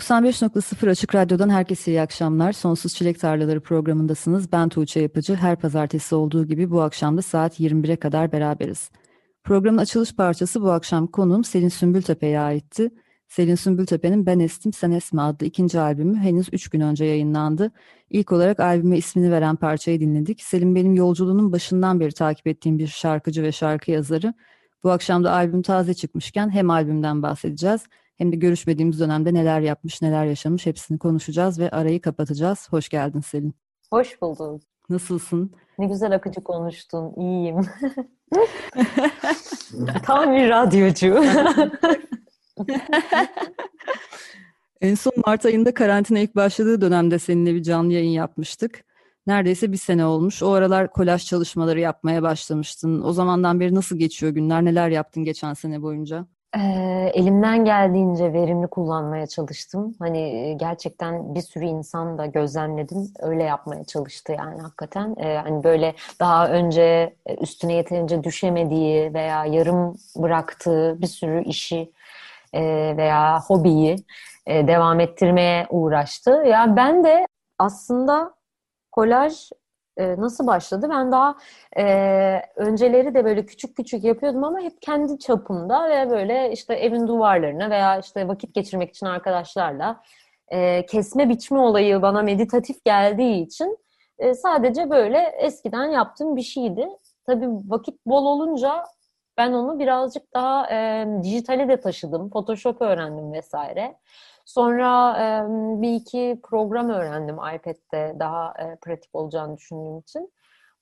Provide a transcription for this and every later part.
95.0 Açık Radyo'dan herkese iyi akşamlar. Sonsuz Çilek Tarlaları programındasınız. Ben Tuğçe Yapıcı. Her pazartesi olduğu gibi bu akşam da saat 21'e kadar beraberiz. Programın açılış parçası bu akşam konuğum Selin Sümbültepe'ye aitti. Selin Sümbültepe'nin Ben Estim Sen Esme adlı ikinci albümü henüz 3 gün önce yayınlandı. İlk olarak albüme ismini veren parçayı dinledik. Selin benim yolculuğunun başından beri takip ettiğim bir şarkıcı ve şarkı yazarı. Bu akşam da albüm taze çıkmışken hem albümden bahsedeceğiz hem de görüşmediğimiz dönemde neler yapmış, neler yaşamış hepsini konuşacağız ve arayı kapatacağız. Hoş geldin Selin. Hoş buldum. Nasılsın? Ne güzel akıcı konuştun. İyiyim. Tam bir radyocu. en son Mart ayında karantina ilk başladığı dönemde seninle bir canlı yayın yapmıştık. Neredeyse bir sene olmuş. O aralar kolaj çalışmaları yapmaya başlamıştın. O zamandan beri nasıl geçiyor günler? Neler yaptın geçen sene boyunca? E, elimden geldiğince verimli kullanmaya çalıştım. Hani gerçekten bir sürü insan da gözlemledim. Öyle yapmaya çalıştı yani hakikaten. E, hani böyle daha önce üstüne yeterince düşemediği veya yarım bıraktığı bir sürü işi e, veya hobiyi e, devam ettirmeye uğraştı. Ya ben de aslında kolaj e, nasıl başladı? Ben daha e, önceleri de böyle küçük küçük yapıyordum ama hep kendi çapımda ve böyle işte evin duvarlarına veya işte vakit geçirmek için arkadaşlarla e, kesme biçme olayı bana meditatif geldiği için e, sadece böyle eskiden yaptığım bir şeydi. Tabii vakit bol olunca ben onu birazcık daha e, dijitale de taşıdım. Photoshop öğrendim vesaire. Sonra e, bir iki program öğrendim iPad'de daha e, pratik olacağını düşündüğüm için.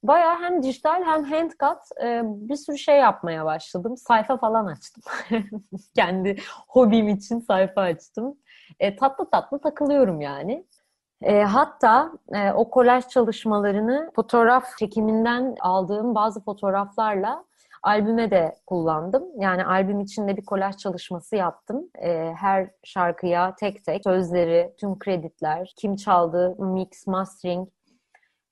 Baya hem dijital hem handcut e, bir sürü şey yapmaya başladım. Sayfa falan açtım. Kendi hobim için sayfa açtım. E, tatlı tatlı takılıyorum yani. E, hatta e, o kolaj çalışmalarını fotoğraf çekiminden aldığım bazı fotoğraflarla albüme de kullandım. Yani albüm içinde bir kolaj çalışması yaptım. E, her şarkıya tek tek sözleri, tüm kreditler, kim çaldı, mix, mastering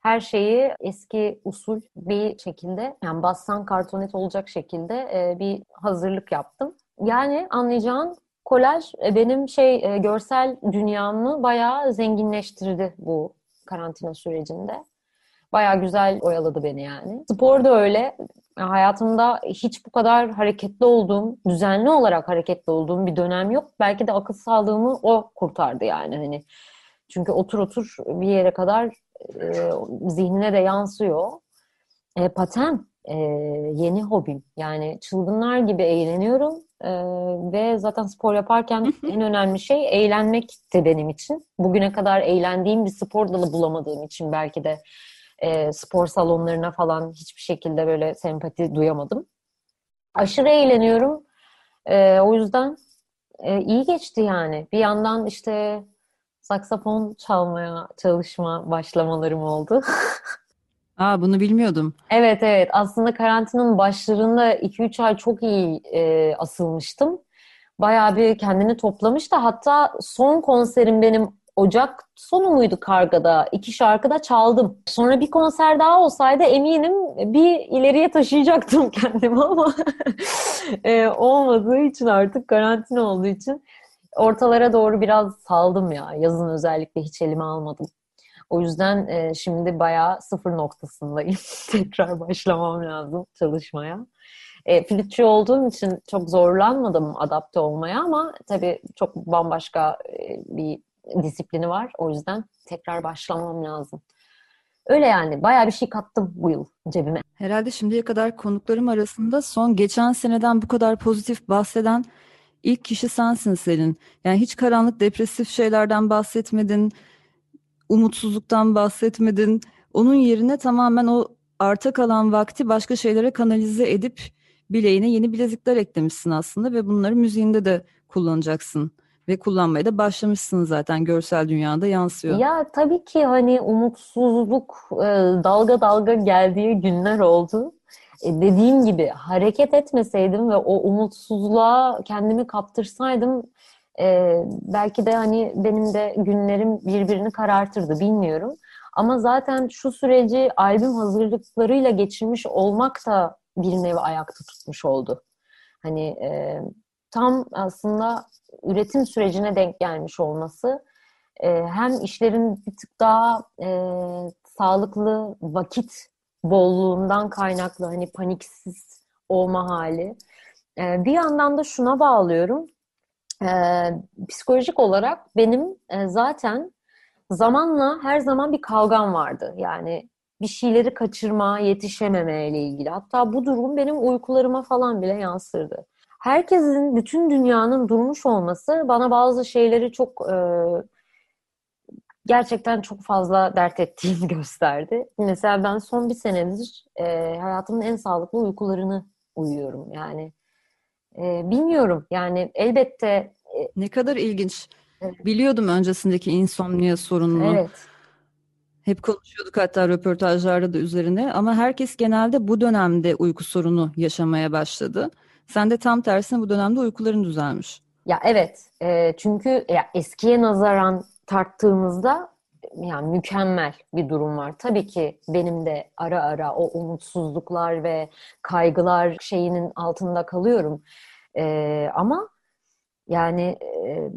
her şeyi eski usul bir şekilde yani bassan kartonet olacak şekilde e, bir hazırlık yaptım. Yani anlayacağın kolaj e, benim şey e, görsel dünyamı bayağı zenginleştirdi bu karantina sürecinde. Bayağı güzel oyaladı beni yani. Spor da öyle. Hayatımda hiç bu kadar hareketli olduğum, düzenli olarak hareketli olduğum bir dönem yok. Belki de akıl sağlığımı o kurtardı yani hani. Çünkü otur otur bir yere kadar e, zihnine de yansıyor. E, paten e, yeni hobim. Yani çılgınlar gibi eğleniyorum. E, ve zaten spor yaparken en önemli şey eğlenmek de benim için. Bugüne kadar eğlendiğim bir spor dalı bulamadığım için belki de e, spor salonlarına falan hiçbir şekilde böyle sempati duyamadım. Aşırı eğleniyorum. E, o yüzden e, iyi geçti yani. Bir yandan işte saksafon çalmaya çalışma başlamalarım oldu. Aa bunu bilmiyordum. Evet evet aslında karantinanın başlarında 2-3 ay çok iyi e, asılmıştım. Bayağı bir kendini toplamış da hatta son konserim benim Ocak sonu muydu Karga'da? İki şarkı da çaldım. Sonra bir konser daha olsaydı eminim bir ileriye taşıyacaktım kendimi ama e, olmadığı için artık karantina olduğu için ortalara doğru biraz saldım ya. Yazın özellikle hiç elime almadım. O yüzden e, şimdi bayağı sıfır noktasındayım. Tekrar başlamam lazım çalışmaya. E, flütçü olduğum için çok zorlanmadım adapte olmaya ama tabii çok bambaşka e, bir disiplini var. O yüzden tekrar başlamam lazım. Öyle yani baya bir şey kattım bu yıl cebime. Herhalde şimdiye kadar konuklarım arasında son geçen seneden bu kadar pozitif bahseden ilk kişi sensin Selin. Yani hiç karanlık, depresif şeylerden bahsetmedin, umutsuzluktan bahsetmedin. Onun yerine tamamen o arta kalan vakti başka şeylere kanalize edip bileğine yeni bilezikler eklemişsin aslında ve bunları müziğinde de kullanacaksın ve kullanmaya da başlamışsın zaten görsel dünyada yansıyor. Ya tabii ki hani umutsuzluk e, dalga dalga geldiği günler oldu. E, dediğim gibi hareket etmeseydim ve o umutsuzluğa kendimi kaptırsaydım e, belki de hani benim de günlerim birbirini karartırdı bilmiyorum. Ama zaten şu süreci albüm hazırlıklarıyla geçirmiş olmak da bir nevi ayakta tutmuş oldu. Hani e, tam aslında üretim sürecine denk gelmiş olması e, hem işlerin bir tık daha e, sağlıklı vakit bolluğundan kaynaklı hani paniksiz olma hali. E, bir yandan da şuna bağlıyorum. E, psikolojik olarak benim e, zaten zamanla her zaman bir kavgam vardı. Yani bir şeyleri kaçırma, yetişememe ile ilgili. Hatta bu durum benim uykularıma falan bile yansırdı. Herkesin, bütün dünyanın durmuş olması bana bazı şeyleri çok e, gerçekten çok fazla dert ettiğini gösterdi. Mesela ben son bir senedir e, hayatımın en sağlıklı uykularını uyuyorum. Yani e, bilmiyorum. Yani elbette e, ne kadar ilginç. Biliyordum öncesindeki insomnia sorununu. Evet. Hep konuşuyorduk hatta röportajlarda da üzerine ama herkes genelde bu dönemde uyku sorunu yaşamaya başladı. Sen de tam tersine bu dönemde uykuların düzelmiş. Ya evet e, çünkü ya eskiye nazaran tarttığımızda yani mükemmel bir durum var. Tabii ki benim de ara ara o umutsuzluklar ve kaygılar şeyinin altında kalıyorum. E, ama yani e,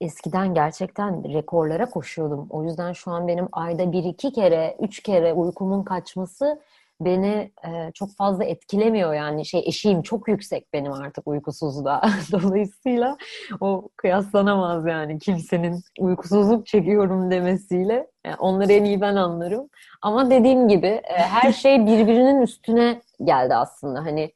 eskiden gerçekten rekorlara koşuyordum. O yüzden şu an benim ayda bir iki kere, üç kere uykumun kaçması beni e, çok fazla etkilemiyor yani şey eşiğim çok yüksek benim artık uykusuzluğa. Dolayısıyla o kıyaslanamaz yani kimsenin uykusuzluk çekiyorum demesiyle. Yani onları en iyi ben anlarım. Ama dediğim gibi e, her şey birbirinin üstüne geldi aslında. Hani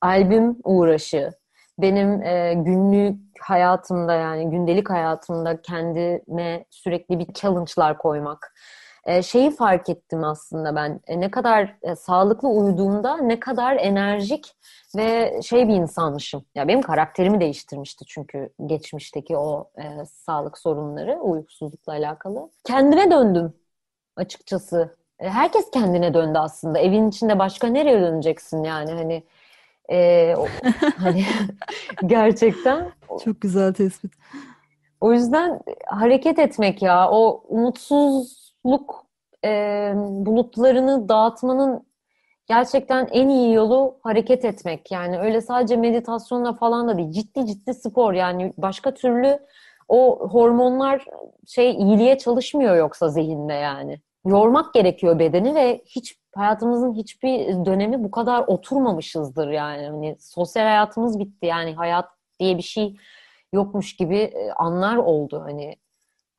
albüm uğraşı, benim e, günlük hayatımda yani gündelik hayatımda kendime sürekli bir challenge'lar koymak. E, şeyi fark ettim aslında ben. E, ne kadar e, sağlıklı uyuduğumda ne kadar enerjik ve şey bir insanmışım. Ya benim karakterimi değiştirmişti çünkü geçmişteki o e, sağlık sorunları, uykusuzlukla alakalı. Kendime döndüm açıkçası. E, herkes kendine döndü aslında. Evin içinde başka nereye döneceksin yani hani e, o, hani gerçekten. Çok güzel tespit. O yüzden hareket etmek ya. O umutsuzluk e, bulutlarını dağıtmanın gerçekten en iyi yolu hareket etmek. Yani öyle sadece meditasyonla falan da değil. Ciddi ciddi spor. Yani başka türlü o hormonlar şey iyiliğe çalışmıyor yoksa zihinde yani. Yormak gerekiyor bedeni ve hiç hayatımızın hiçbir dönemi bu kadar oturmamışızdır yani. Hani sosyal hayatımız bitti yani hayat diye bir şey yokmuş gibi e, anlar oldu. Hani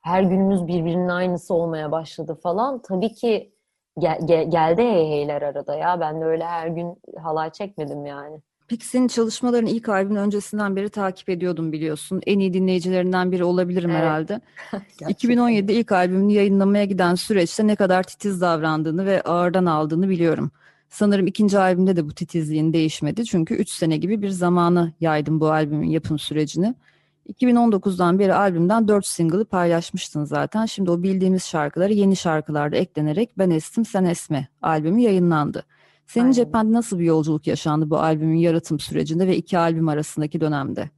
her günümüz birbirinin aynısı olmaya başladı falan. Tabii ki gel, gel, geldi heyheyler arada ya. Ben de öyle her gün halay çekmedim yani. Peki senin çalışmaların ilk albümün öncesinden beri takip ediyordum biliyorsun. En iyi dinleyicilerinden biri olabilirim evet. herhalde. 2017'de ilk albümünü yayınlamaya giden süreçte ne kadar titiz davrandığını ve ağırdan aldığını biliyorum. Sanırım ikinci albümde de bu titizliğin değişmedi. Çünkü 3 sene gibi bir zamanı yaydım bu albümün yapım sürecini. 2019'dan beri albümden 4 single'ı paylaşmıştın zaten. Şimdi o bildiğimiz şarkıları yeni şarkılarda eklenerek Ben Estim Sen Esme albümü yayınlandı. Senin Aynen. cephende nasıl bir yolculuk yaşandı bu albümün yaratım sürecinde ve iki albüm arasındaki dönemde?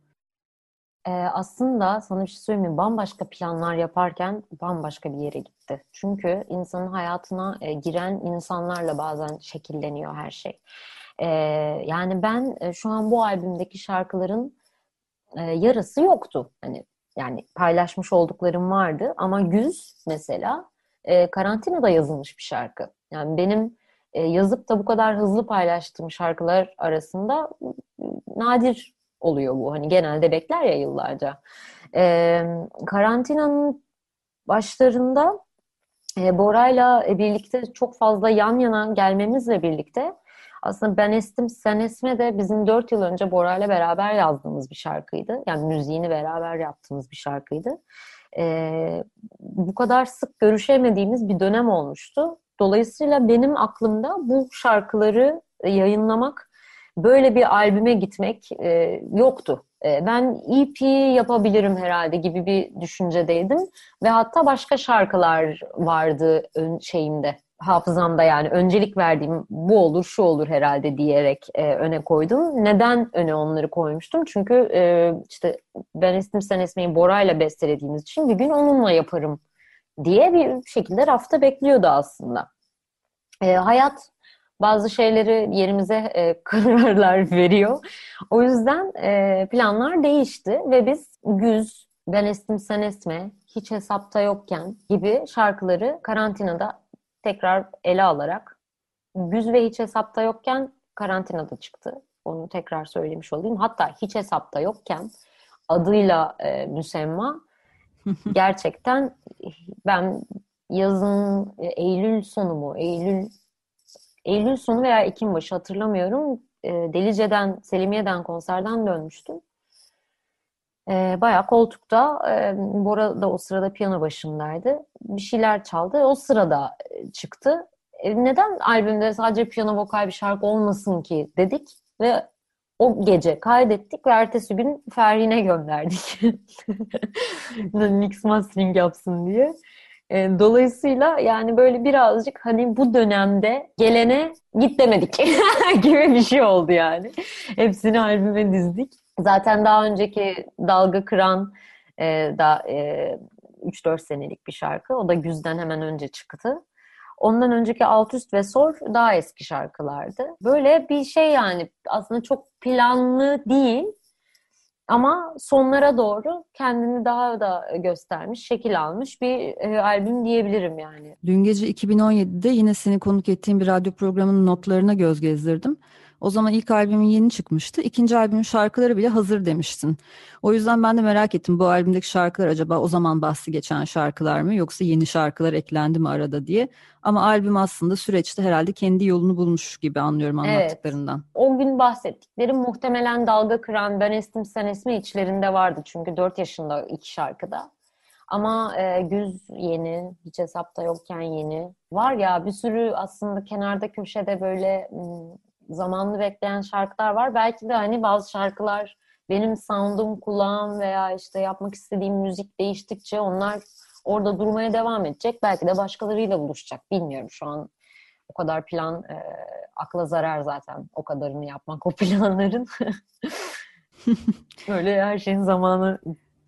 Ee, aslında sana bir şey söyleyeyim mi? Bambaşka planlar yaparken bambaşka bir yere gitti. Çünkü insanın hayatına e, giren insanlarla bazen şekilleniyor her şey. Ee, yani ben e, şu an bu albümdeki şarkıların e, yarısı yoktu. Hani yani paylaşmış olduklarım vardı ama Güz mesela e, karantinada yazılmış bir şarkı. Yani benim e, yazıp da bu kadar hızlı paylaştığım şarkılar arasında nadir oluyor bu. Hani genelde bekler ya yıllarca. E, karantinanın başlarında e, Bora'yla birlikte çok fazla yan yana gelmemizle birlikte Aslında Ben Estim Sen Esme de bizim dört yıl önce Bora ile beraber yazdığımız bir şarkıydı. Yani müziğini beraber yaptığımız bir şarkıydı. Ee, bu kadar sık görüşemediğimiz bir dönem olmuştu. Dolayısıyla benim aklımda bu şarkıları yayınlamak, böyle bir albüme gitmek e, yoktu. E, ben EP yapabilirim herhalde gibi bir düşüncedeydim ve hatta başka şarkılar vardı ön şeyimde hafızamda yani öncelik verdiğim bu olur şu olur herhalde diyerek e, öne koydum. Neden öne onları koymuştum? Çünkü e, işte ben Estim Sen Esme'yi Bora ile bestelediğimiz için bir gün onunla yaparım diye bir şekilde rafta bekliyordu aslında. E, hayat bazı şeyleri yerimize e, kararlar veriyor. O yüzden e, planlar değişti ve biz Güz, Ben Estim Sen Esme, Hiç Hesapta Yokken gibi şarkıları karantinada tekrar ele alarak Güz ve Hiç Hesapta Yokken karantinada çıktı. Onu tekrar söylemiş olayım. Hatta Hiç Hesapta Yokken adıyla e, müsemma gerçekten ben yazın e, Eylül sonu mu, Eylül Eylül sonu veya Ekim başı hatırlamıyorum. E, Delice'den, Selimiye'den konserden dönmüştüm. E, bayağı koltukta, e, Bora da o sırada piyano başındaydı. Bir şeyler çaldı. O sırada e, çıktı. E, neden albümde sadece piyano vokal bir şarkı olmasın ki dedik ve o gece kaydettik ve ertesi gün Ferhin'e gönderdik. Mix mastering yapsın diye. E, dolayısıyla yani böyle birazcık hani bu dönemde gelene git demedik gibi bir şey oldu yani. Hepsini albüme dizdik. Zaten daha önceki Dalga Kıran e, da e, 3-4 senelik bir şarkı. O da Güz'den hemen önce çıktı. Ondan önceki Alt Üst ve Sor daha eski şarkılardı. Böyle bir şey yani aslında çok planlı değil ama sonlara doğru kendini daha da göstermiş, şekil almış bir e, albüm diyebilirim yani. Dün gece 2017'de yine seni konuk ettiğim bir radyo programının notlarına göz gezdirdim. O zaman ilk albümün yeni çıkmıştı. İkinci albümün şarkıları bile hazır demiştin. O yüzden ben de merak ettim bu albümdeki şarkılar acaba o zaman bahsi geçen şarkılar mı yoksa yeni şarkılar eklendi mi arada diye. Ama albüm aslında süreçte herhalde kendi yolunu bulmuş gibi anlıyorum anlattıklarından. Evet. O gün bahsettiklerim muhtemelen dalga kıran Ben Estim Sen Esme içlerinde vardı. Çünkü 4 yaşında iki şarkıda. Ama e, güz yeni, hiç hesapta yokken yeni. Var ya bir sürü aslında kenarda köşede böyle zamanlı bekleyen şarkılar var. Belki de hani bazı şarkılar benim soundum, kulağım veya işte yapmak istediğim müzik değiştikçe onlar orada durmaya devam edecek. Belki de başkalarıyla buluşacak. Bilmiyorum şu an o kadar plan e, akla zarar zaten o kadarını yapmak o planların. Böyle her şeyin zamanı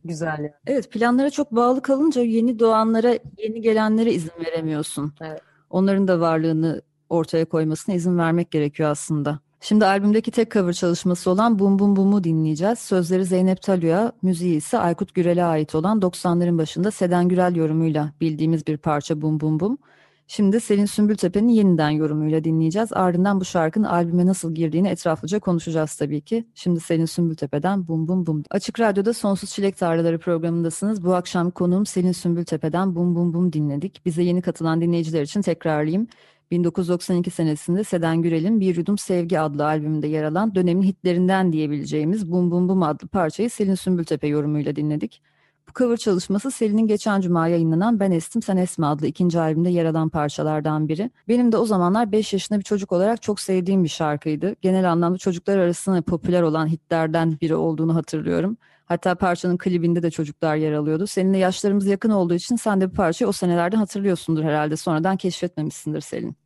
güzel yani. Evet planlara çok bağlı kalınca yeni doğanlara, yeni gelenlere izin veremiyorsun. Evet. Onların da varlığını ortaya koymasına izin vermek gerekiyor aslında. Şimdi albümdeki tek cover çalışması olan Bum Bum Bum'u dinleyeceğiz. Sözleri Zeynep Talü'ye, müziği ise Aykut Gürel'e ait olan 90'ların başında Seden Gürel yorumuyla bildiğimiz bir parça Bum Bum Bum. Şimdi Selin Sümbültepe'nin yeniden yorumuyla dinleyeceğiz. Ardından bu şarkının albüme nasıl girdiğini etraflıca konuşacağız tabii ki. Şimdi Selin Sümbültepe'den Bum Bum Bum. Açık Radyo'da Sonsuz Çilek Tarlaları programındasınız. Bu akşam konuğum Selin Sümbültepe'den Bum Bum Bum dinledik. Bize yeni katılan dinleyiciler için tekrarlayayım. 1992 senesinde Seden Gürel'in Bir Yudum Sevgi adlı albümünde yer alan dönemin hitlerinden diyebileceğimiz Bum Bum Bum adlı parçayı Selin Sümbültepe yorumuyla dinledik. Bu cover çalışması Selin'in geçen cuma yayınlanan Ben Estim Sen Esme adlı ikinci albümde yer alan parçalardan biri. Benim de o zamanlar 5 yaşında bir çocuk olarak çok sevdiğim bir şarkıydı. Genel anlamda çocuklar arasında popüler olan hitlerden biri olduğunu hatırlıyorum. Hatta parçanın klibinde de çocuklar yer alıyordu. Seninle yaşlarımız yakın olduğu için sen de bu parçayı o senelerden hatırlıyorsundur herhalde. Sonradan keşfetmemişsindir Selin.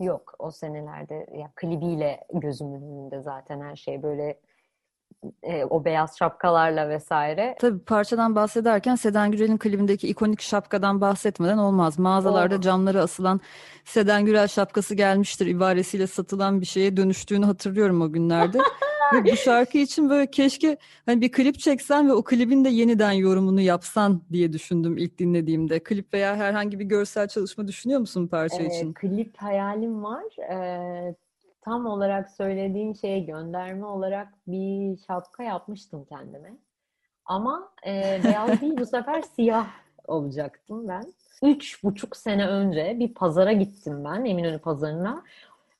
Yok o senelerde ya klibiyle gözümün önünde zaten her şey böyle e, o beyaz şapkalarla vesaire. Tabii parçadan bahsederken Seden Gürel'in klibindeki ikonik şapkadan bahsetmeden olmaz. Mağazalarda Olmaz. camlara asılan Seden Gürel şapkası gelmiştir ibaresiyle satılan bir şeye dönüştüğünü hatırlıyorum o günlerde. ve bu şarkı için böyle keşke hani bir klip çeksen ve o klibin de yeniden yorumunu yapsan diye düşündüm ilk dinlediğimde. Klip veya herhangi bir görsel çalışma düşünüyor musun parça ee, için? Klip hayalim var. Ee, tam olarak söylediğin şeye gönderme olarak bir şapka yapmıştım kendime. Ama e, beyaz değil bu sefer siyah olacaktım ben. Üç buçuk sene önce bir pazara gittim ben Eminönü pazarına.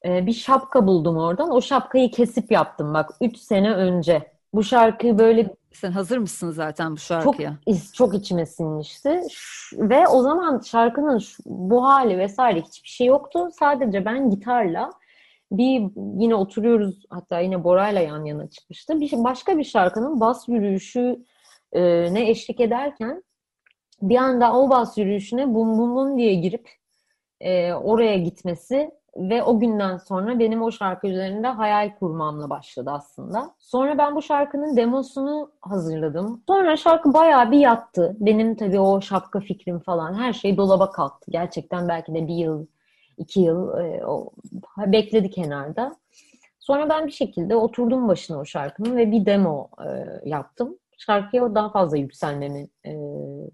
Ee, bir şapka buldum oradan. O şapkayı kesip yaptım bak 3 sene önce. Bu şarkıyı böyle Sen hazır mısın zaten bu çok şarkıya? çok içime sinmişti. Ve o zaman şarkının bu hali vesaire hiçbir şey yoktu. Sadece ben gitarla bir yine oturuyoruz hatta yine Bora'yla yan yana çıkmıştı. Bir başka bir şarkının bas yürüyüşü e, ne eşlik ederken bir anda o bas yürüyüşüne bum bum bum diye girip e, oraya gitmesi ve o günden sonra benim o şarkı üzerinde hayal kurmamla başladı aslında. Sonra ben bu şarkının demosunu hazırladım. Sonra şarkı bayağı bir yattı. Benim tabii o şapka fikrim falan her şey dolaba kalktı. Gerçekten belki de bir yıl, iki yıl e, o, bekledi kenarda. Sonra ben bir şekilde oturdum başına o şarkının ve bir demo e, yaptım. Şarkıya daha fazla yükselmemi e,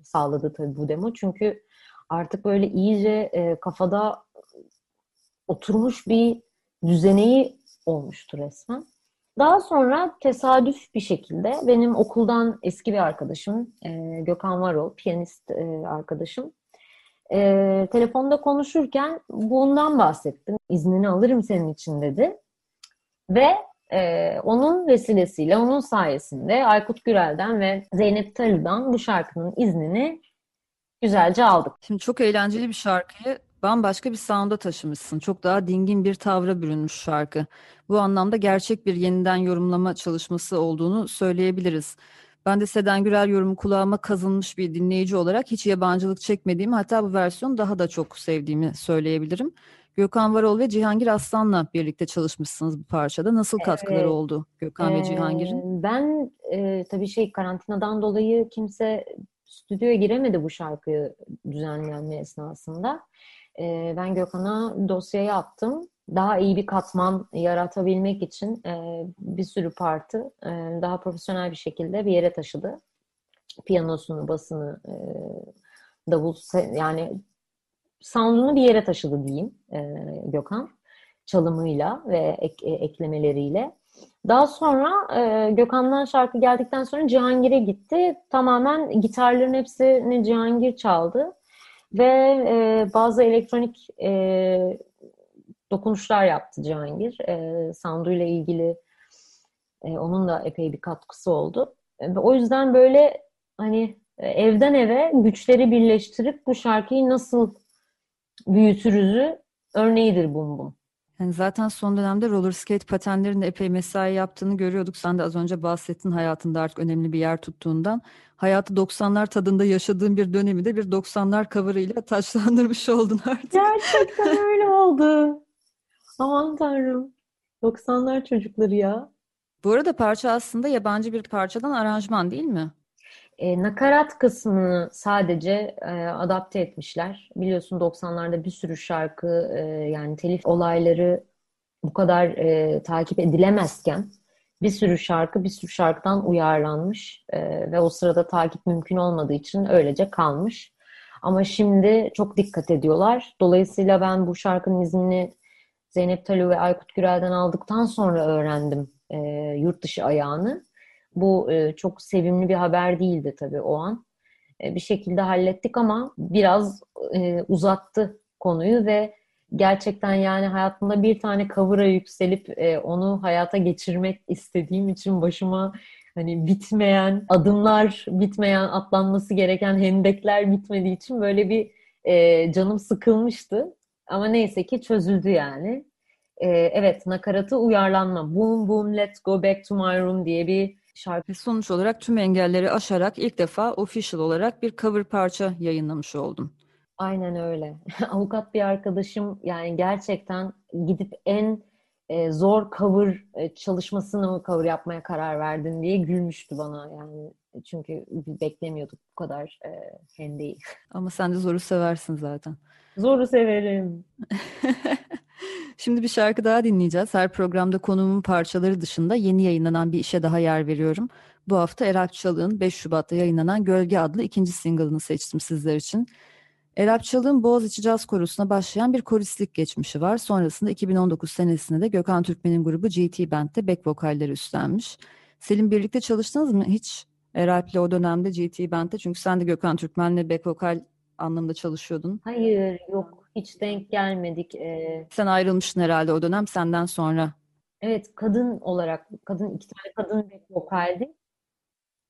sağladı tabii bu demo. Çünkü artık böyle iyice e, kafada oturmuş bir düzeneği olmuştu resmen. Daha sonra tesadüf bir şekilde benim okuldan eski bir arkadaşım e, Gökhan Varol, piyanist e, arkadaşım. E, telefonda konuşurken bundan bahsettim. İznini alırım senin için dedi. Ve e, onun vesilesiyle, onun sayesinde Aykut Gürel'den ve Zeynep Tarı'dan bu şarkının iznini güzelce aldık. Şimdi çok eğlenceli bir şarkıyı bambaşka bir sound'a taşımışsın. Çok daha dingin bir tavra bürünmüş şarkı. Bu anlamda gerçek bir yeniden yorumlama çalışması olduğunu söyleyebiliriz. Ben de Seden Gürel yorumu kulağıma kazınmış bir dinleyici olarak hiç yabancılık çekmediğimi hatta bu versiyonu daha da çok sevdiğimi söyleyebilirim. Gökhan Varol ve Cihangir Aslan'la birlikte çalışmışsınız bu parçada. Nasıl katkıları Evet. oldu Gökhan ve Ee, Cihangir'in? ben e, tabii şey karantinadan dolayı kimse stüdyoya giremedi bu şarkıyı düzenlenme esnasında. Ee, ben Gökhan'a dosyayı attım. Daha iyi bir katman yaratabilmek için e, bir sürü partı e, daha profesyonel bir şekilde bir yere taşıdı. Piyanosunu, basını, e, davul yani sound'unu bir yere taşıdı diyeyim e, Gökhan çalımıyla ve ek- e, eklemeleriyle. Daha sonra e, Gökhan'dan şarkı geldikten sonra Cihangir'e gitti. Tamamen gitarların hepsini Cihangir çaldı. Ve e, bazı elektronik e, dokunuşlar yaptı Cihangir. E, sound'uyla ilgili e, onun da epey bir katkısı oldu. E, ve o yüzden böyle hani e, evden eve güçleri birleştirip bu şarkıyı nasıl büyütürüzü örneğidir Bum Bum. Yani zaten son dönemde roller skate patenlerinde epey mesai yaptığını görüyorduk. Sen de az önce bahsettin hayatında artık önemli bir yer tuttuğundan. Hayatı 90'lar tadında yaşadığın bir dönemi de bir 90'lar cover'ıyla taçlandırmış oldun artık. Gerçekten öyle oldu. Aman tanrım. 90'lar çocukları ya. Bu arada parça aslında yabancı bir parçadan aranjman değil mi? E, nakarat kısmını sadece e, adapte etmişler. Biliyorsun 90'larda bir sürü şarkı e, yani telif olayları bu kadar e, takip edilemezken bir sürü şarkı bir sürü şarkıdan uyarlanmış e, ve o sırada takip mümkün olmadığı için öylece kalmış. Ama şimdi çok dikkat ediyorlar. Dolayısıyla ben bu şarkının iznini Zeynep Talu ve Aykut Gürel'den aldıktan sonra öğrendim e, yurt dışı ayağını. Bu e, çok sevimli bir haber değildi tabii o an. E, bir şekilde hallettik ama biraz e, uzattı konuyu ve gerçekten yani hayatımda bir tane cover'a yükselip e, onu hayata geçirmek istediğim için başıma hani bitmeyen adımlar, bitmeyen atlanması gereken hendekler bitmediği için böyle bir e, canım sıkılmıştı. Ama neyse ki çözüldü yani. E, evet, nakaratı uyarlanma. Boom Boom Let's Go Back to My Room diye bir şarkı. Sonuç olarak tüm engelleri aşarak ilk defa official olarak bir cover parça yayınlamış oldun. Aynen öyle. Avukat bir arkadaşım yani gerçekten gidip en e, zor cover e, çalışmasını mı cover yapmaya karar verdin diye gülmüştü bana yani. Çünkü beklemiyorduk bu kadar e, hendeyi. Ama sen de zoru seversin zaten. Zoru severim. Şimdi bir şarkı daha dinleyeceğiz. Her programda konuğumun parçaları dışında yeni yayınlanan bir işe daha yer veriyorum. Bu hafta Erap Çalık'ın 5 Şubat'ta yayınlanan Gölge adlı ikinci single'ını seçtim sizler için. Erap Çalık'ın Boğaziçi Caz Korosu'na başlayan bir koristlik geçmişi var. Sonrasında 2019 senesinde de Gökhan Türkmen'in grubu GT Band'de back vokalleri üstlenmiş. Selim birlikte çalıştınız mı hiç Erap'le o dönemde GT Band'de? Çünkü sen de Gökhan Türkmen'le back vokal anlamında çalışıyordun. Hayır yok hiç denk gelmedik. Ee, Sen ayrılmıştın herhalde o dönem senden sonra. evet kadın olarak kadın iki tane kadın back vokaldi.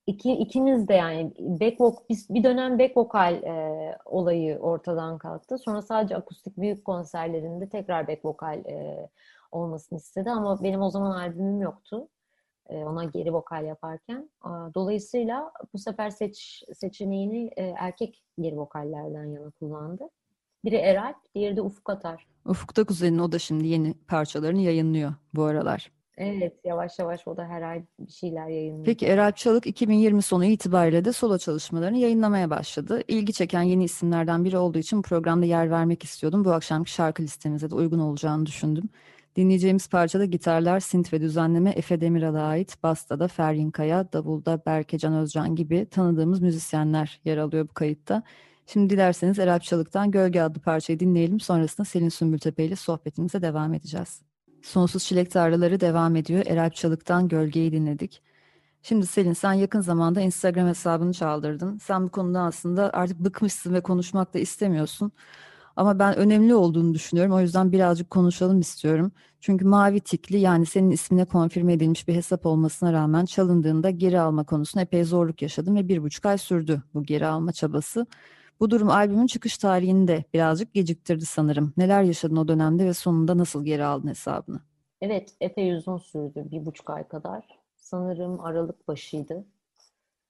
İki, ikimiz de yani back vok, bir, bir dönem back vokal e, olayı ortadan kalktı. Sonra sadece akustik büyük konserlerinde tekrar back vokal e, olmasını istedi ama benim o zaman albümüm yoktu. E, ona geri vokal yaparken. Dolayısıyla bu sefer seç, seçeneğini e, erkek geri vokallerden yana kullandı. Biri Eralp, diğeri de Ufuk Atar. Ufuk'ta Kuzen'in o da şimdi yeni parçalarını yayınlıyor bu aralar. Evet, yavaş yavaş o da her ay bir şeyler yayınlıyor. Peki Eralp Çalık 2020 sonu itibariyle de solo çalışmalarını yayınlamaya başladı. İlgi çeken yeni isimlerden biri olduğu için programda yer vermek istiyordum. Bu akşamki şarkı listemize de uygun olacağını düşündüm. Dinleyeceğimiz parçada gitarlar, synth ve düzenleme Efe Demiral'a ait, basta da Feryin Kaya, davulda Berkecan Özcan gibi tanıdığımız müzisyenler yer alıyor bu kayıtta. Şimdi dilerseniz Eralp Çalık'tan Gölge adlı parçayı dinleyelim. Sonrasında Selin Sümbültepe ile sohbetimize devam edeceğiz. Sonsuz Çilek Tarlaları devam ediyor. Eralp Çalık'tan Gölge'yi dinledik. Şimdi Selin sen yakın zamanda Instagram hesabını çaldırdın. Sen bu konuda aslında artık bıkmışsın ve konuşmak da istemiyorsun. Ama ben önemli olduğunu düşünüyorum. O yüzden birazcık konuşalım istiyorum. Çünkü mavi tikli yani senin ismine konfirme edilmiş bir hesap olmasına rağmen çalındığında geri alma konusunda epey zorluk yaşadım ve bir buçuk ay sürdü bu geri alma çabası. Bu durum albümün çıkış tarihini de birazcık geciktirdi sanırım. Neler yaşadın o dönemde ve sonunda nasıl geri aldın hesabını? Evet, epey uzun sürdü. Bir buçuk ay kadar. Sanırım Aralık başıydı.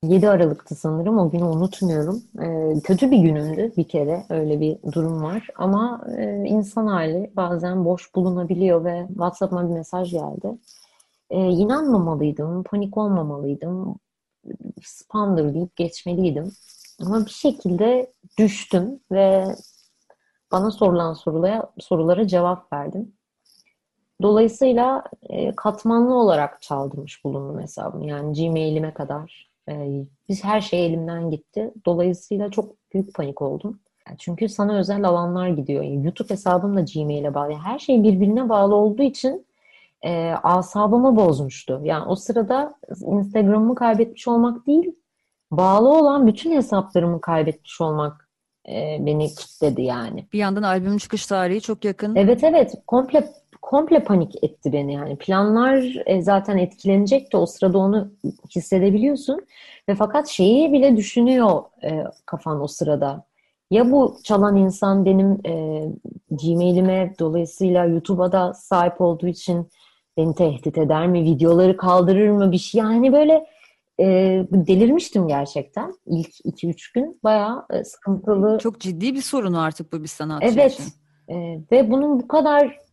7 Aralık'tı sanırım. O günü unutmuyorum. Ee, kötü bir günümdü bir kere. Öyle bir durum var. Ama e, insan hali bazen boş bulunabiliyor ve WhatsApp'ıma bir mesaj geldi. Ee, inanmamalıydım, panik olmamalıydım. Spamdır deyip geçmeliydim. Ama bir şekilde düştüm ve bana sorulan sorulara, sorulara cevap verdim. Dolayısıyla e, katmanlı olarak çaldırmış bulundum hesabımı. Yani Gmail'ime kadar. E, biz her şey elimden gitti. Dolayısıyla çok büyük panik oldum. Yani çünkü sana özel alanlar gidiyor. Yani YouTube hesabım da Gmail'e bağlı. Her şey birbirine bağlı olduğu için e, asabımı bozmuştu. Yani o sırada Instagram'ımı kaybetmiş olmak değil, bağlı olan bütün hesaplarımı kaybetmiş olmak e, beni kilitledi yani. Bir yandan albümün çıkış tarihi çok yakın. Evet evet komple komple panik etti beni yani. Planlar e, zaten etkilenecekti. O sırada onu hissedebiliyorsun. Ve fakat şeyi bile düşünüyor e, kafan o sırada. Ya bu çalan insan benim e, Gmail'ime dolayısıyla YouTube'a da sahip olduğu için beni tehdit eder mi? Videoları kaldırır mı? Bir şey yani böyle e, delirmiştim gerçekten. İlk 2-3 gün bayağı e, sıkıntılı. Çok ciddi bir sorun artık bu bir sanatçı Evet. için. E, ve bunun bu kadar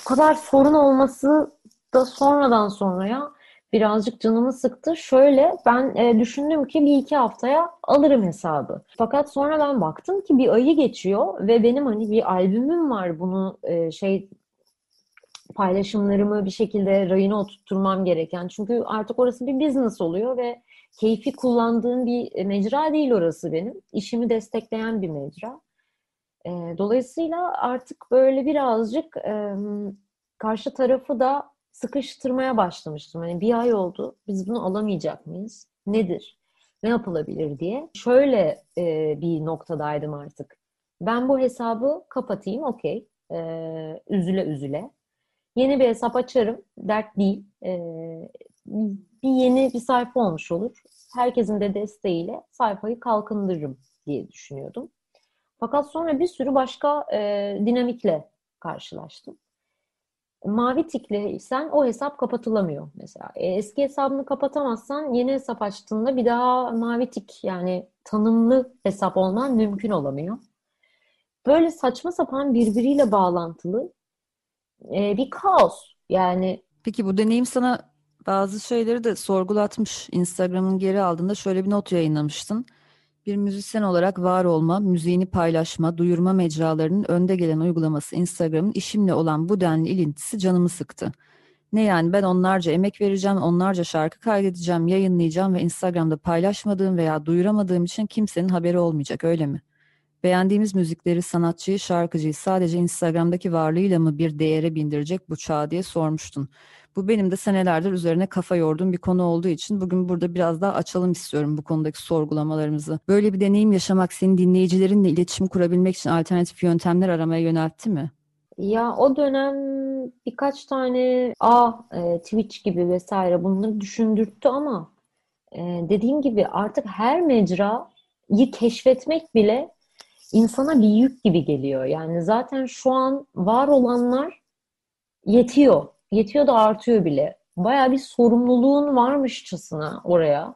bu kadar sorun olması da sonradan sonraya birazcık canımı sıktı. Şöyle ben e, düşündüm ki bir iki haftaya alırım hesabı. Fakat sonra ben baktım ki bir ayı geçiyor ve benim hani bir albümüm var bunu e, şey paylaşımlarımı bir şekilde rayına oturtturmam gereken. Çünkü artık orası bir business oluyor ve keyfi kullandığım bir mecra değil orası benim. İşimi destekleyen bir mecra. E, dolayısıyla artık böyle birazcık e, karşı tarafı da sıkıştırmaya başlamıştım. Hani bir ay oldu. Biz bunu alamayacak mıyız? Nedir? Ne yapılabilir diye. Şöyle e, bir noktadaydım artık. Ben bu hesabı kapatayım, okey. E, üzüle üzüle. Yeni bir hesap açarım. Dert değil. E, bir yeni bir sayfa olmuş olur. Herkesin de desteğiyle sayfayı kalkındırırım diye düşünüyordum. Fakat sonra bir sürü başka e, dinamikle karşılaştım. Mavi tikliysen o hesap kapatılamıyor mesela. E, eski hesabını kapatamazsan yeni hesap açtığında bir daha mavi tik yani tanımlı hesap olman mümkün olamıyor. Böyle saçma sapan birbiriyle bağlantılı e, bir kaos. Yani Peki bu deneyim sana bazı şeyleri de sorgulatmış. Instagram'ın geri aldığında şöyle bir not yayınlamıştın. Bir müzisyen olarak var olma, müziğini paylaşma, duyurma mecralarının önde gelen uygulaması Instagram'ın işimle olan bu denli ilintisi canımı sıktı. Ne yani ben onlarca emek vereceğim, onlarca şarkı kaydedeceğim, yayınlayacağım ve Instagram'da paylaşmadığım veya duyuramadığım için kimsenin haberi olmayacak öyle mi? Beğendiğimiz müzikleri, sanatçıyı, şarkıcıyı sadece Instagram'daki varlığıyla mı bir değere bindirecek bu çağ diye sormuştun. Bu benim de senelerdir üzerine kafa yorduğum bir konu olduğu için bugün burada biraz daha açalım istiyorum bu konudaki sorgulamalarımızı. Böyle bir deneyim yaşamak senin dinleyicilerinle iletişim kurabilmek için alternatif yöntemler aramaya yöneltti mi? Ya o dönem birkaç tane a e, Twitch gibi vesaire bunları düşündürttü ama e, dediğim gibi artık her mecrayı keşfetmek bile insana bir yük gibi geliyor. Yani zaten şu an var olanlar yetiyor. Yetiyor da artıyor bile. Baya bir sorumluluğun varmışçasına oraya.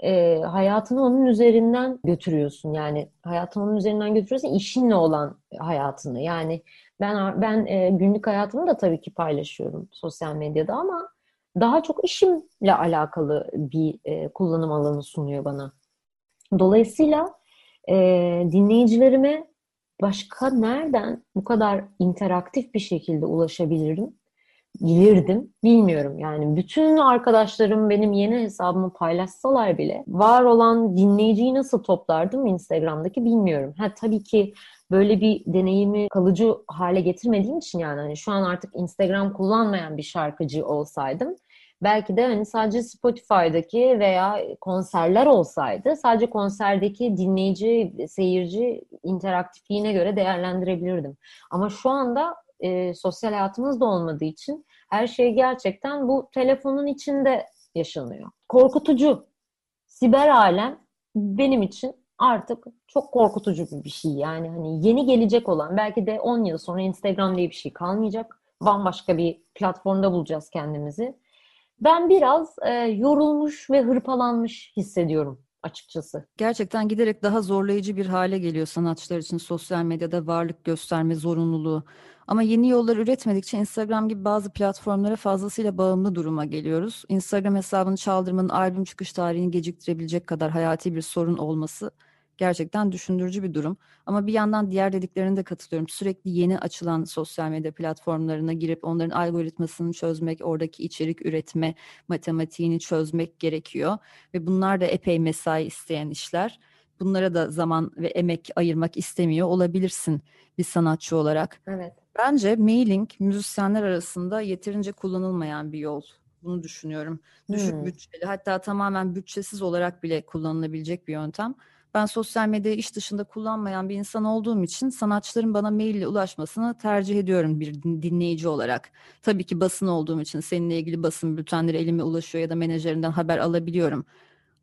E, hayatını onun üzerinden götürüyorsun. Yani hayatını onun üzerinden götürüyorsun. işinle olan hayatını. Yani ben ben e, günlük hayatımı da tabii ki paylaşıyorum sosyal medyada ama daha çok işimle alakalı bir e, kullanım alanı sunuyor bana. Dolayısıyla e, dinleyicilerime başka nereden bu kadar interaktif bir şekilde ulaşabilirim? Bilirdim, bilmiyorum. Yani bütün arkadaşlarım benim yeni hesabımı paylaşsalar bile var olan dinleyiciyi nasıl toplardım Instagram'daki bilmiyorum. Ha tabii ki böyle bir deneyimi kalıcı hale getirmediğim için yani hani şu an artık Instagram kullanmayan bir şarkıcı olsaydım belki de hani sadece Spotify'daki veya konserler olsaydı sadece konserdeki dinleyici, seyirci interaktifliğine göre değerlendirebilirdim. Ama şu anda e, sosyal hayatımız da olmadığı için her şey gerçekten bu telefonun içinde yaşanıyor. Korkutucu. Siber alem benim için artık çok korkutucu bir şey. Yani hani yeni gelecek olan belki de 10 yıl sonra Instagram diye bir şey kalmayacak. Bambaşka bir platformda bulacağız kendimizi. Ben biraz e, yorulmuş ve hırpalanmış hissediyorum açıkçası. Gerçekten giderek daha zorlayıcı bir hale geliyor sanatçılar için sosyal medyada varlık gösterme zorunluluğu. Ama yeni yollar üretmedikçe Instagram gibi bazı platformlara fazlasıyla bağımlı duruma geliyoruz. Instagram hesabını çaldırmanın albüm çıkış tarihini geciktirebilecek kadar hayati bir sorun olması gerçekten düşündürücü bir durum. Ama bir yandan diğer dediklerine de katılıyorum. Sürekli yeni açılan sosyal medya platformlarına girip onların algoritmasını çözmek, oradaki içerik üretme matematiğini çözmek gerekiyor. Ve bunlar da epey mesai isteyen işler. Bunlara da zaman ve emek ayırmak istemiyor olabilirsin bir sanatçı olarak. Evet. Bence mailing müzisyenler arasında yeterince kullanılmayan bir yol. Bunu düşünüyorum. Düşük hmm. bütçeli hatta tamamen bütçesiz olarak bile kullanılabilecek bir yöntem. Ben sosyal medyayı iş dışında kullanmayan bir insan olduğum için sanatçıların bana mail ile ulaşmasını tercih ediyorum bir dinleyici olarak. Tabii ki basın olduğum için seninle ilgili basın bültenleri elime ulaşıyor ya da menajerinden haber alabiliyorum.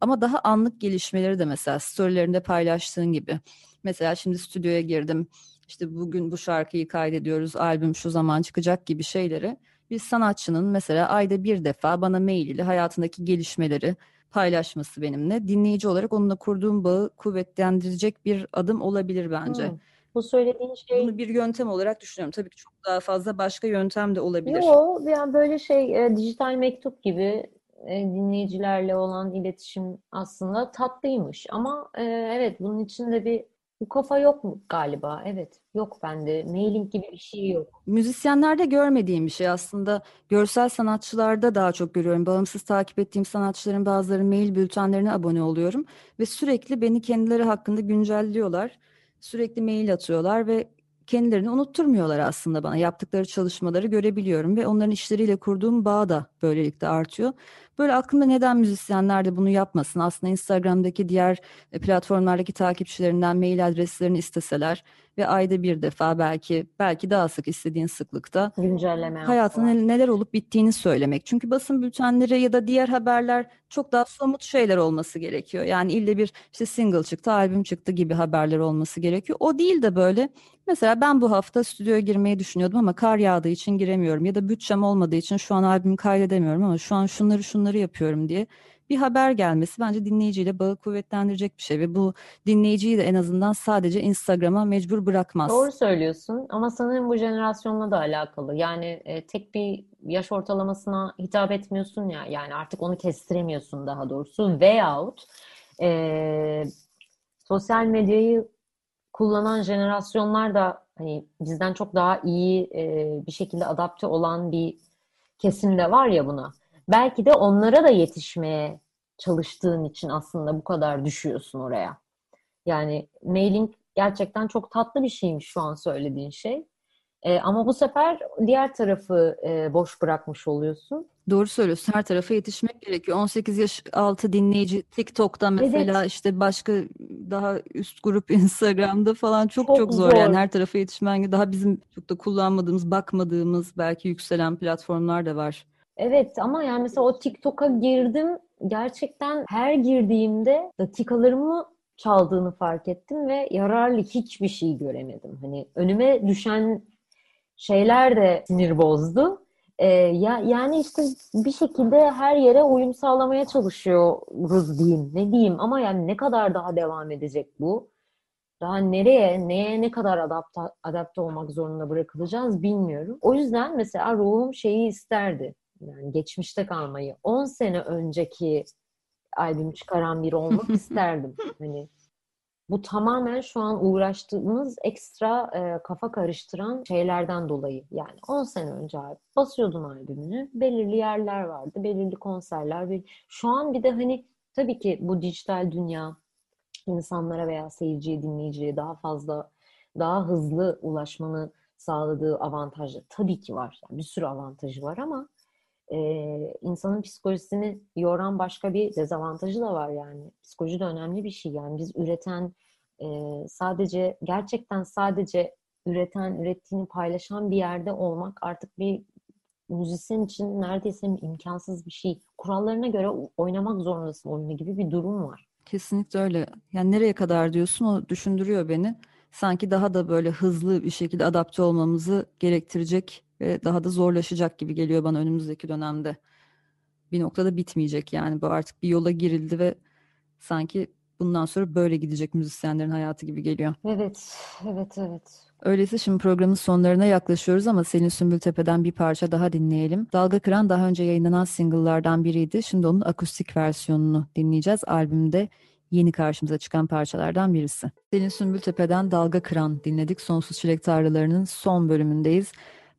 Ama daha anlık gelişmeleri de mesela storylerinde paylaştığın gibi. Mesela şimdi stüdyoya girdim. İşte bugün bu şarkıyı kaydediyoruz, albüm şu zaman çıkacak gibi şeyleri bir sanatçının mesela ayda bir defa bana mail ile hayatındaki gelişmeleri paylaşması benimle. Dinleyici olarak onunla kurduğum bağı kuvvetlendirecek bir adım olabilir bence. Hmm. Bu söylediğin şey... Bunu bir yöntem olarak düşünüyorum. Tabii ki çok daha fazla başka yöntem de olabilir. Yok, yani böyle şey e, dijital mektup gibi e, dinleyicilerle olan iletişim aslında tatlıymış. Ama e, evet bunun içinde bir bu kafa yok mu galiba? Evet. Yok bende. Mailing gibi bir şey yok. Müzisyenlerde görmediğim bir şey aslında. Görsel sanatçılarda daha çok görüyorum. Bağımsız takip ettiğim sanatçıların bazıları mail bültenlerine abone oluyorum. Ve sürekli beni kendileri hakkında güncelliyorlar. Sürekli mail atıyorlar ve kendilerini unutturmuyorlar aslında bana. Yaptıkları çalışmaları görebiliyorum ve onların işleriyle kurduğum bağ da böylelikle artıyor. Böyle aklımda neden müzisyenler de bunu yapmasın? Aslında Instagram'daki diğer e, platformlardaki takipçilerinden mail adreslerini isteseler ve ayda bir defa belki belki daha sık istediğin sıklıkta güncelleme hayatında neler olup bittiğini söylemek. Çünkü basın bültenleri ya da diğer haberler çok daha somut şeyler olması gerekiyor. Yani ille bir işte single çıktı, albüm çıktı gibi haberler olması gerekiyor. O değil de böyle mesela ben bu hafta stüdyoya girmeyi düşünüyordum ama kar yağdığı için giremiyorum ya da bütçem olmadığı için şu an albüm kaydedemiyorum ama şu an şunları şunları yapıyorum diye bir haber gelmesi bence dinleyiciyle bağı kuvvetlendirecek bir şey ve bu dinleyiciyi de en azından sadece Instagram'a mecbur bırakmaz. Doğru söylüyorsun ama sanırım bu jenerasyonla da alakalı. Yani e, tek bir yaş ortalamasına hitap etmiyorsun ya yani artık onu kestiremiyorsun daha doğrusu veyahut e, sosyal medyayı kullanan jenerasyonlar da hani bizden çok daha iyi e, bir şekilde adapte olan bir kesim de var ya buna belki de onlara da yetişmeye çalıştığın için aslında bu kadar düşüyorsun oraya. Yani mailing gerçekten çok tatlı bir şeymiş şu an söylediğin şey. E, ama bu sefer diğer tarafı e, boş bırakmış oluyorsun. Doğru söylüyorsun. Her tarafa yetişmek gerekiyor. 18 yaş altı dinleyici TikTok'ta mesela Evet. işte başka daha üst grup Instagram'da falan çok Çok çok zor yani zor. her tarafa yetişmen daha bizim çok da kullanmadığımız, bakmadığımız belki yükselen platformlar da var. Evet ama yani mesela o TikTok'a girdim. Gerçekten her girdiğimde dakikalarımı çaldığını fark ettim ve yararlı hiçbir şey göremedim. Hani önüme düşen şeyler de sinir bozdu. Ee, ya yani işte bir şekilde her yere uyum sağlamaya çalışıyoruz diyeyim. Ne diyeyim ama yani ne kadar daha devam edecek bu? Daha nereye, neye ne kadar adapte, adapte olmak zorunda bırakılacağız bilmiyorum. O yüzden mesela ruhum şeyi isterdi. Yani geçmişte kalmayı. 10 sene önceki albüm çıkaran biri olmak isterdim. Hani bu tamamen şu an uğraştığımız ekstra e, kafa karıştıran şeylerden dolayı. Yani 10 sene önce abi basıyordun albümünü. Belirli yerler vardı, belirli konserler. Bir... Şu an bir de hani tabii ki bu dijital dünya insanlara veya seyirciye, dinleyiciye daha fazla, daha hızlı ulaşmanı sağladığı avantajlar tabii ki var. Yani bir sürü avantajı var ama e, insanın psikolojisini yoran başka bir dezavantajı da var yani. Psikoloji de önemli bir şey yani. Biz üreten e, sadece gerçekten sadece üreten, ürettiğini paylaşan bir yerde olmak artık bir müzisyen için neredeyse imkansız bir şey. Kurallarına göre oynamak zorundasın oyunu gibi bir durum var. Kesinlikle öyle. Yani nereye kadar diyorsun o düşündürüyor beni. Sanki daha da böyle hızlı bir şekilde adapte olmamızı gerektirecek ve daha da zorlaşacak gibi geliyor bana önümüzdeki dönemde. Bir noktada bitmeyecek yani bu artık bir yola girildi ve sanki bundan sonra böyle gidecek müzisyenlerin hayatı gibi geliyor. Evet, evet, evet. Öyleyse şimdi programın sonlarına yaklaşıyoruz ama Selin Sümbültepe'den bir parça daha dinleyelim. Dalga Kıran daha önce yayınlanan single'lardan biriydi. Şimdi onun akustik versiyonunu dinleyeceğiz. Albümde yeni karşımıza çıkan parçalardan birisi. Selin Sümbültepe'den Dalga Kıran dinledik. Sonsuz Çilek Tarlaları'nın son bölümündeyiz.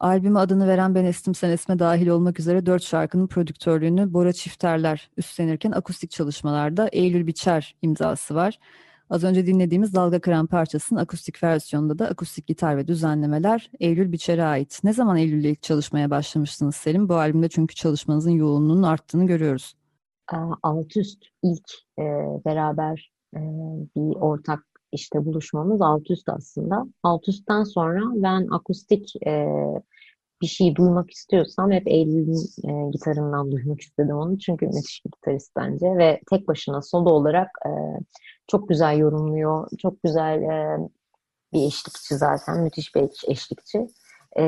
Albüme adını veren Ben Estim Sen Esme dahil olmak üzere dört şarkının prodüktörlüğünü Bora Çifterler üstlenirken akustik çalışmalarda Eylül Biçer imzası var. Az önce dinlediğimiz Dalga Kıran parçasının akustik versiyonunda da akustik gitar ve düzenlemeler Eylül Biçer'e ait. Ne zaman Eylül'le ilk çalışmaya başlamıştınız Selim? Bu albümde çünkü çalışmanızın yoğunluğunun arttığını görüyoruz. Alt üst ilk e, beraber e, bir ortak işte buluşmamız alt üst aslında. Alt üstten sonra ben akustik e, bir şey duymak istiyorsam hep Eylül'ün e, gitarından duymak istedim onu. Çünkü müthiş bir gitarist bence ve tek başına solo olarak e, çok güzel yorumluyor. Çok güzel e, bir eşlikçi zaten. Müthiş bir eşlikçi. E,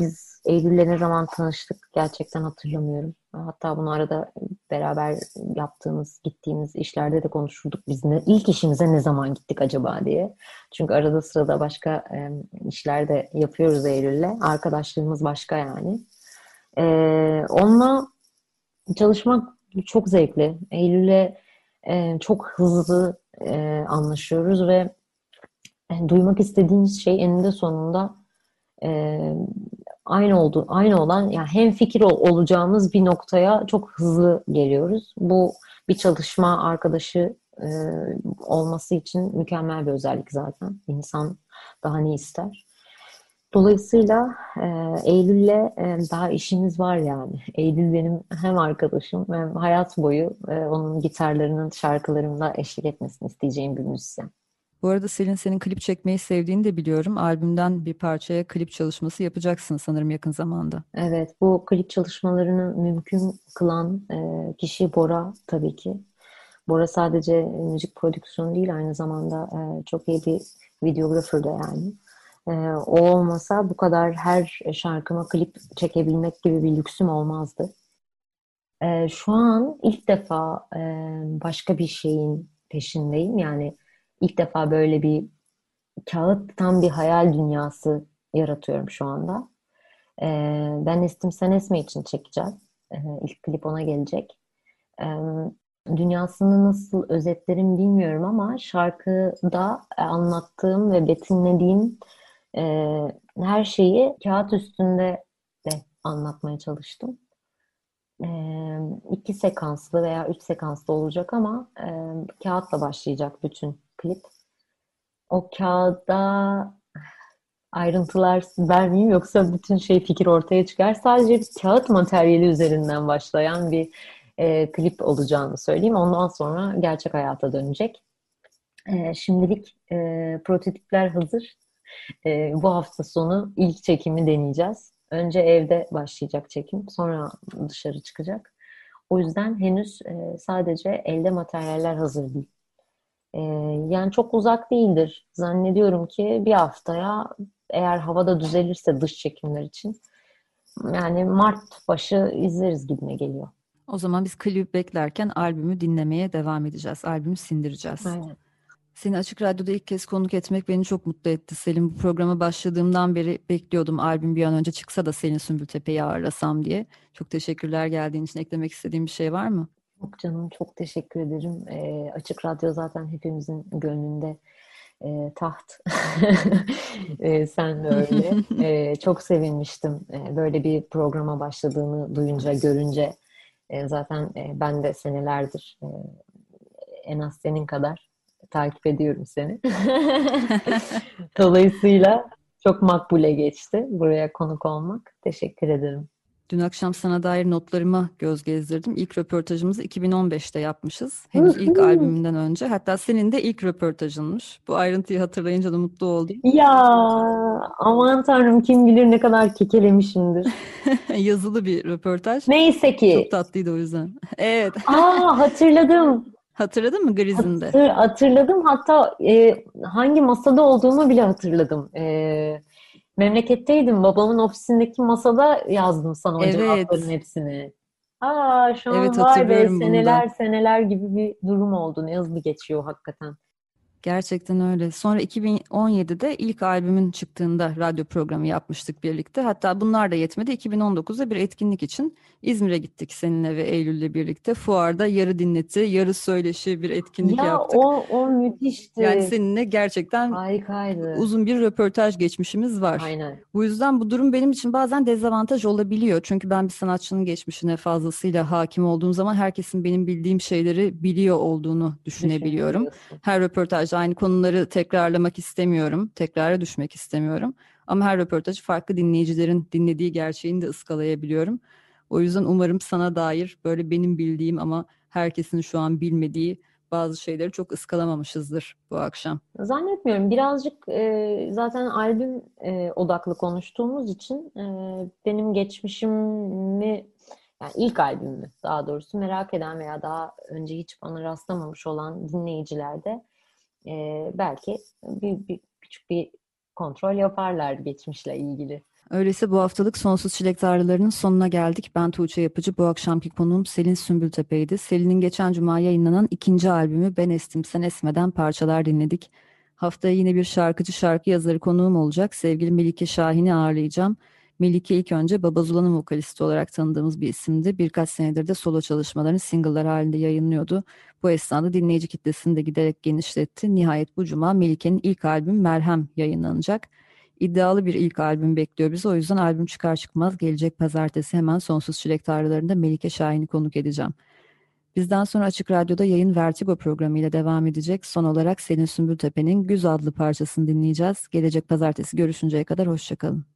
biz Eylül'le ne zaman tanıştık gerçekten hatırlamıyorum. Hatta bunu arada beraber yaptığımız, gittiğimiz işlerde de konuşurduk. Biz ne, ilk işimize ne zaman gittik acaba diye. Çünkü arada sırada başka e, işler de yapıyoruz Eylül'le. Arkadaşlığımız başka yani. E, onunla çalışmak çok zevkli. Eylül'le e, çok hızlı e, anlaşıyoruz ve e, duymak istediğimiz şey eninde sonunda e, aynı oldu, aynı olan yani hem fikir olacağımız bir noktaya çok hızlı geliyoruz. Bu bir çalışma arkadaşı e, olması için mükemmel bir özellik zaten. İnsan daha ne ister? Dolayısıyla e, Eylül'le e, daha işimiz var yani. Eylül benim hem arkadaşım hem hayat boyu e, onun gitarlarının şarkılarımda eşlik etmesini isteyeceğim bir müzisyen. Bu arada Selin senin klip çekmeyi sevdiğini de biliyorum. Albümden bir parçaya klip çalışması yapacaksın sanırım yakın zamanda. Evet, bu klip çalışmalarını mümkün kılan e, kişi Bora tabii ki. Bora sadece müzik prodüksiyonu değil, aynı zamanda e, çok iyi bir videografır da yani. E, o olmasa bu kadar her şarkıma klip çekebilmek gibi bir lüksüm olmazdı. E, şu an ilk defa e, başka bir şeyin peşindeyim. Yani ilk defa böyle bir kağıttan bir hayal dünyası yaratıyorum şu anda. Ee, ben Estim Sen Esme için çekeceğim. Ee, ilk klip ona gelecek. Ee, dünyasını nasıl özetlerim bilmiyorum ama şarkıda anlattığım ve betimlediğim e, her şeyi kağıt üstünde de anlatmaya çalıştım. Ee, iki sekanslı veya üç sekanslı olacak ama e, kağıtla başlayacak bütün klip. O kağıda ayrıntılar vermeyeyim yoksa bütün şey fikir ortaya çıkar. Sadece bir kağıt materyali üzerinden başlayan bir e, klip olacağını söyleyeyim. Ondan sonra gerçek hayata dönecek. E, şimdilik e, prototipler hazır. E, bu hafta sonu ilk çekimi deneyeceğiz. Önce evde başlayacak çekim, sonra dışarı çıkacak. O yüzden henüz e, sadece elde materyaller hazır değil. E, yani çok uzak değildir. Zannediyorum ki bir haftaya eğer havada düzelirse dış çekimler için yani Mart başı izleriz gibime geliyor. O zaman biz klibi beklerken albümü dinlemeye devam edeceğiz. Albümü sindireceğiz. Aynen. Seni Açık Radyo'da ilk kez konuk etmek beni çok mutlu etti Selim. Bu programa başladığımdan beri bekliyordum albüm bir an önce çıksa da Selin Sümbültepe'yi ağırlasam diye. Çok teşekkürler geldiğin için. Eklemek istediğin bir şey var mı? Yok canım çok teşekkür ederim. E, Açık Radyo zaten hepimizin gönlünde e, taht. e, sen de öyle. E, çok sevinmiştim e, böyle bir programa başladığını duyunca, görünce. E, zaten e, ben de senelerdir e, en az senin kadar takip ediyorum seni. Dolayısıyla çok makbule geçti buraya konuk olmak. Teşekkür ederim. Dün akşam sana dair notlarıma göz gezdirdim. İlk röportajımızı 2015'te yapmışız. Henüz ilk albümünden önce. Hatta senin de ilk röportajınmış. Bu ayrıntıyı hatırlayınca da mutlu oldum. Ya aman tanrım kim bilir ne kadar kekelemişimdir. Yazılı bir röportaj. Neyse ki. Çok tatlıydı o yüzden. Evet. Aa hatırladım. Hatırladın mı Griz'inde? Hatır, hatırladım. Hatta e, hangi masada olduğumu bile hatırladım. E, memleketteydim. Babamın ofisindeki masada yazdım sana o Evet. cevapların hepsini. Aa şu an Evet, vay be seneler seneler gibi bir durum oldu. Ne hızlı geçiyor hakikaten. Gerçekten öyle. Sonra 2017'de ilk albümün çıktığında radyo programı yapmıştık birlikte. Hatta bunlar da yetmedi. 2019'da bir etkinlik için İzmir'e gittik seninle ve Eylül'le birlikte. Fuarda yarı dinleti, yarı söyleşi bir etkinlik Ya yaptık. o, o müthişti. Yani seninle gerçekten Harikaydı. uzun bir röportaj geçmişimiz var. Aynen. Bu yüzden bu durum benim için bazen dezavantaj olabiliyor. Çünkü ben bir sanatçının geçmişine fazlasıyla hakim olduğum zaman herkesin benim bildiğim şeyleri biliyor olduğunu düşünebiliyorum. Her röportajda aynı konuları tekrarlamak istemiyorum. Tekrara düşmek istemiyorum. Ama her röportajı farklı dinleyicilerin dinlediği gerçeğini de ıskalayabiliyorum. O yüzden umarım sana dair böyle benim bildiğim ama herkesin şu an bilmediği bazı şeyleri çok ıskalamamışızdır bu akşam. Zannetmiyorum. Birazcık e, zaten albüm e, odaklı konuştuğumuz için e, benim geçmişimi yani ilk albümümü daha doğrusu merak eden veya daha önce hiç bana rastlamamış olan dinleyiciler de e, belki bir, bir küçük bir kontrol yaparlar geçmişle ilgili. Öyleyse bu haftalık Sonsuz Çilek Tarlalarının sonuna geldik. Ben Tuğçe Yapıcı. Bu akşamki konuğum Selin Sümbültepe'ydi. Selin'in geçen cuma yayınlanan ikinci albümü Ben Estim Sen Esmeden parçalar dinledik. Haftaya yine bir şarkıcı şarkı yazarı konuğum olacak. Sevgili Melike Şahin'i ağırlayacağım. Melike ilk önce Babazula'nın vokalisti olarak tanıdığımız bir isimdi. Birkaç senedir de solo çalışmalarını single'lar halinde yayınlıyordu. Bu esnada dinleyici kitlesini de giderek genişletti. Nihayet bu cuma Melike'nin ilk albüm Merhem yayınlanacak. İddialı bir ilk albüm bekliyor bizi. O yüzden albüm çıkar çıkmaz gelecek pazartesi hemen Sonsuz Çilek Tarlalarında Melike Şahin'i konuk edeceğim. Bizden sonra Açık Radyo'da yayın Vertigo programıyla devam edecek. Son olarak Selin Sümbültepe'nin Güz adlı parçasını dinleyeceğiz. Gelecek pazartesi görüşünceye kadar hoşçakalın.